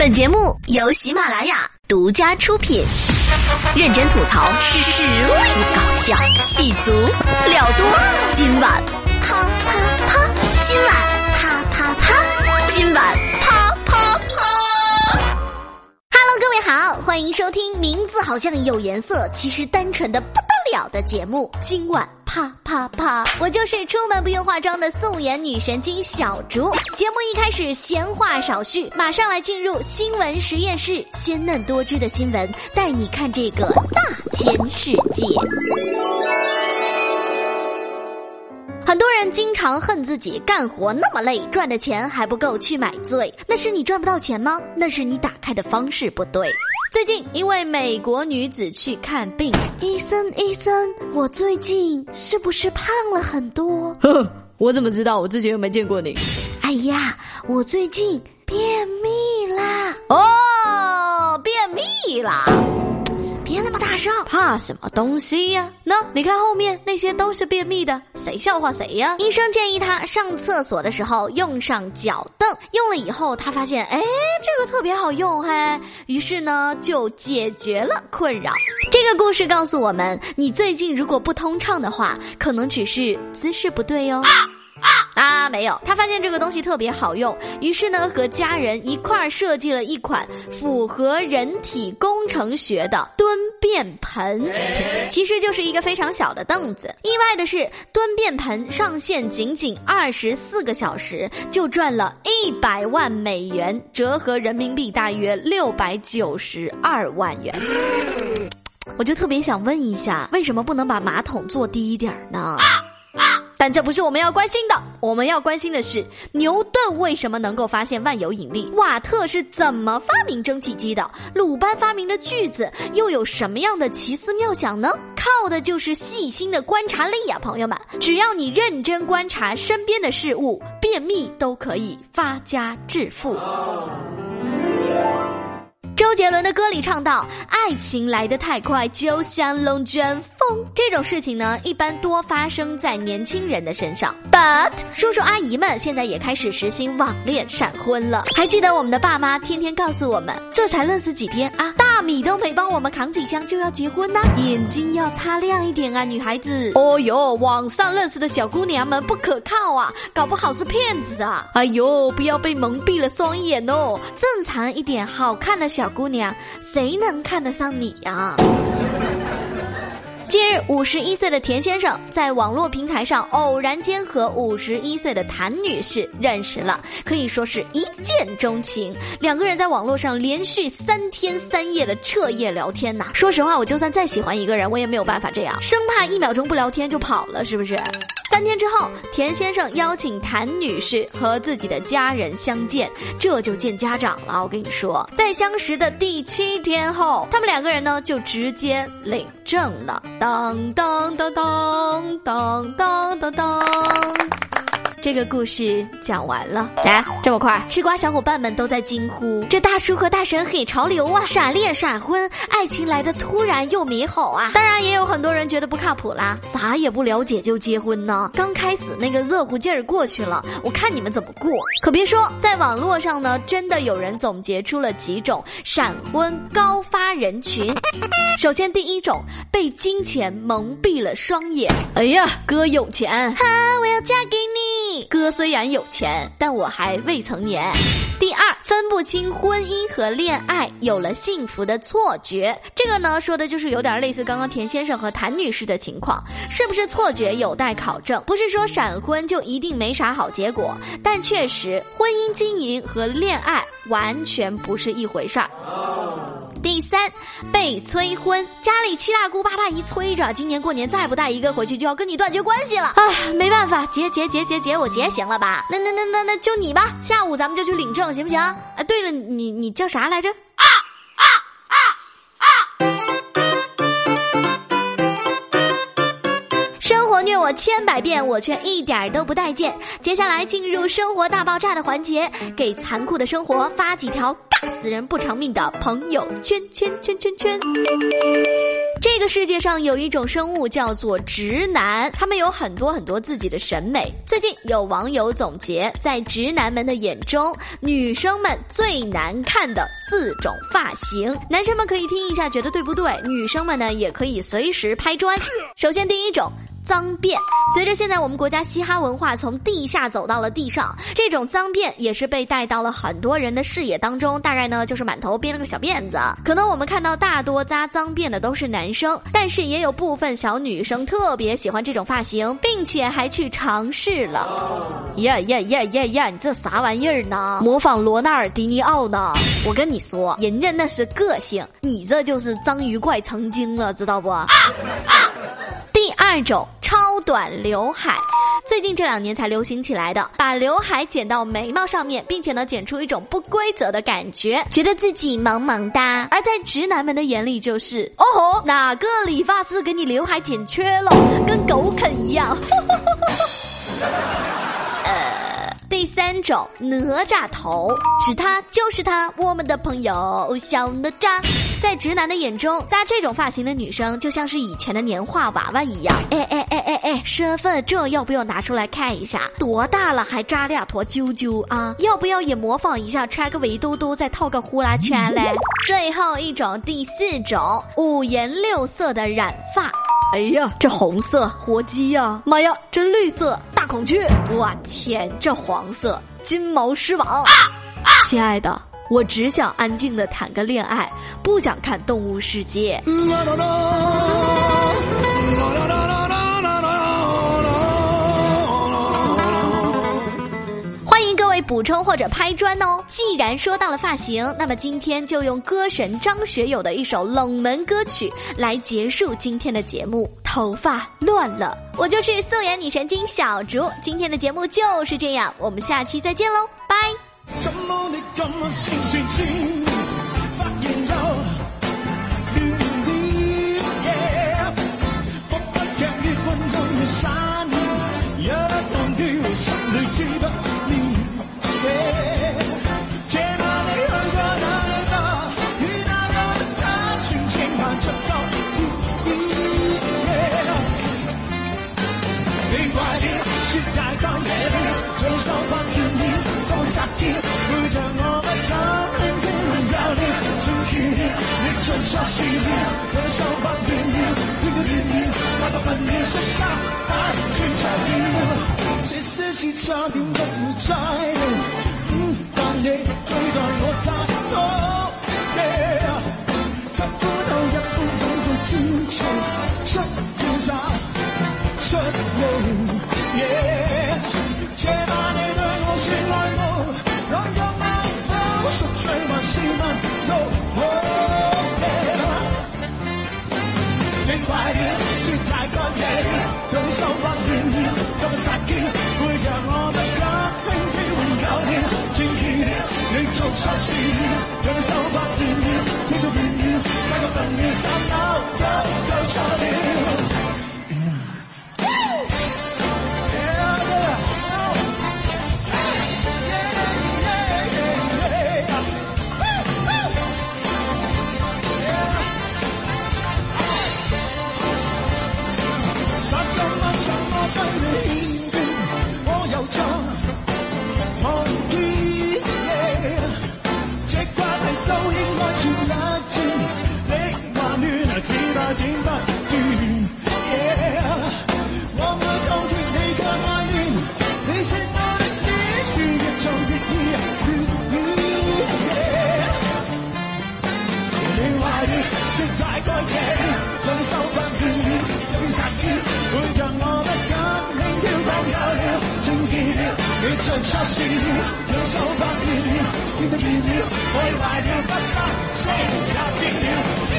本节目由喜马拉雅独家出品，认真吐槽，实力搞笑，气足料多。今晚啪啪啪，好，欢迎收听名字好像有颜色，其实单纯的不得了的节目。今晚。啪啪啪！我就是出门不用化妆的素颜女神经小竹。节目一开始，闲话少叙，马上来进入新闻实验室，鲜嫩多汁的新闻，带你看这个大千世界。很多人经常恨自己干活那么累，赚的钱还不够去买醉。那是你赚不到钱吗？那是你打开的方式不对。最近，一位美国女子去看病，医生，医生，我最近是不是胖了很多？呵，我怎么知道？我之前又没见过你。哎呀，我最近便秘啦！哦，便秘啦！大声，怕什么东西呀？那，你看后面那些都是便秘的，谁笑话谁呀？医生建议他上厕所的时候用上脚凳，用了以后他发现，哎，这个特别好用嘿，于是呢就解决了困扰。这个故事告诉我们，你最近如果不通畅的话，可能只是姿势不对哟。啊，没有，他发现这个东西特别好用，于是呢，和家人一块儿设计了一款符合人体工程学的蹲便盆，其实就是一个非常小的凳子。意外的是，蹲便盆上线仅仅二十四个小时，就赚了一百万美元，折合人民币大约六百九十二万元。我就特别想问一下，为什么不能把马桶坐低一点呢？但这不是我们要关心的，我们要关心的是牛顿为什么能够发现万有引力，瓦特是怎么发明蒸汽机的，鲁班发明的锯子又有什么样的奇思妙想呢？靠的就是细心的观察力呀，朋友们，只要你认真观察身边的事物，便秘都可以发家致富。周杰伦的歌里唱到：“爱情来得太快，就像龙卷风。”这种事情呢，一般多发生在年轻人的身上。But 叔叔阿姨们现在也开始实行网恋闪婚了。还记得我们的爸妈天天告诉我们：“这才认识几天啊，大米都没帮我们扛几箱就要结婚呢？”眼睛要擦亮一点啊，女孩子。哦哟，网上认识的小姑娘们不可靠啊，搞不好是骗子啊！哎呦，不要被蒙蔽了双眼哦，正常一点，好看的小。姑姑娘，谁能看得上你呀？近日，五十一岁的田先生在网络平台上偶然间和五十一岁的谭女士认识了，可以说是一见钟情。两个人在网络上连续三天三夜的彻夜聊天呐。说实话，我就算再喜欢一个人，我也没有办法这样，生怕一秒钟不聊天就跑了，是不是？三天之后，田先生邀请谭女士和自己的家人相见，这就见家长了。我跟你说，在相识的第七天后，他们两个人呢就直接领证了。当当当当当当当当。这个故事讲完了，哎，这么快？吃瓜小伙伴们都在惊呼：这大叔和大神很潮流啊！闪恋闪婚，爱情来的突然又美好啊！当然，也有很多人觉得不靠谱啦，啥也不了解就结婚呢？刚开始那个热乎劲儿过去了，我看你们怎么过？可别说，在网络上呢，真的有人总结出了几种闪婚高发人群。首先，第一种被金钱蒙蔽了双眼。哎呀，哥有钱，哈，我要嫁给你。哥虽然有钱，但我还未成年。第二，分不清婚姻和恋爱，有了幸福的错觉。这个呢，说的就是有点类似刚刚田先生和谭女士的情况，是不是错觉有待考证。不是说闪婚就一定没啥好结果，但确实婚姻经营和恋爱完全不是一回事儿。第三，被催婚，家里七大姑八大姨催着，今年过年再不带一个回去，就要跟你断绝关系了。唉，没办法，结结结结结，我结行了吧？那那那那那就你吧，下午咱们就去领证，行不行？哎，对了，你你叫啥来着？千百遍，我却一点都不待见。接下来进入生活大爆炸的环节，给残酷的生活发几条。死人不偿命的朋友圈圈圈圈圈。这个世界上有一种生物叫做直男，他们有很多很多自己的审美。最近有网友总结，在直男们的眼中，女生们最难看的四种发型，男生们可以听一下，觉得对不对？女生们呢，也可以随时拍砖。首先第一种。脏辫，随着现在我们国家嘻哈文化从地下走到了地上，这种脏辫也是被带到了很多人的视野当中。大概呢就是满头编了个小辫子。可能我们看到大多扎脏辫的都是男生，但是也有部分小女生特别喜欢这种发型，并且还去尝试了。呀呀呀呀呀！你这啥玩意儿呢？模仿罗纳尔迪尼奥呢？我跟你说，人家那是个性，你这就是章鱼怪成精了，知道不？啊啊二种超短刘海，最近这两年才流行起来的，把刘海剪到眉毛上面，并且呢剪出一种不规则的感觉，觉得自己萌萌哒。而在直男们的眼里就是，哦吼，哪个理发师给你刘海剪缺了，跟狗啃一样。种哪吒头，是他就是他，我们的朋友小哪吒。在直男的眼中，扎这种发型的女生就像是以前的年画娃娃一样。哎哎哎哎哎，身份证要不要拿出来看一下？多大了还扎俩坨揪揪啊？要不要也模仿一下，穿个围兜兜，再套个呼啦圈嘞？最后一种，第四种五颜六色的染发。哎呀，这红色活鸡呀！妈呀，这绿色。孔雀，我天，这黄色金毛狮王，啊啊亲爱的，我只想安静的谈个恋爱，不想看动物世界。补充或者拍砖哦。既然说到了发型，那么今天就用歌神张学友的一首冷门歌曲来结束今天的节目。头发乱了，我就是素颜女神经小竹。今天的节目就是这样，我们下期再见喽，拜。这些事差点不在了，但你对待我太多，给苦到一般感到坚强，出要找出路，这晚你对我说爱我，让我我宿醉还是问路。快点，雪出事了，用手拍乱了，天都变了，那个笨鸟三口都够错了。像消息，两手把你，你的秘密，我坏了，把它谁要听了？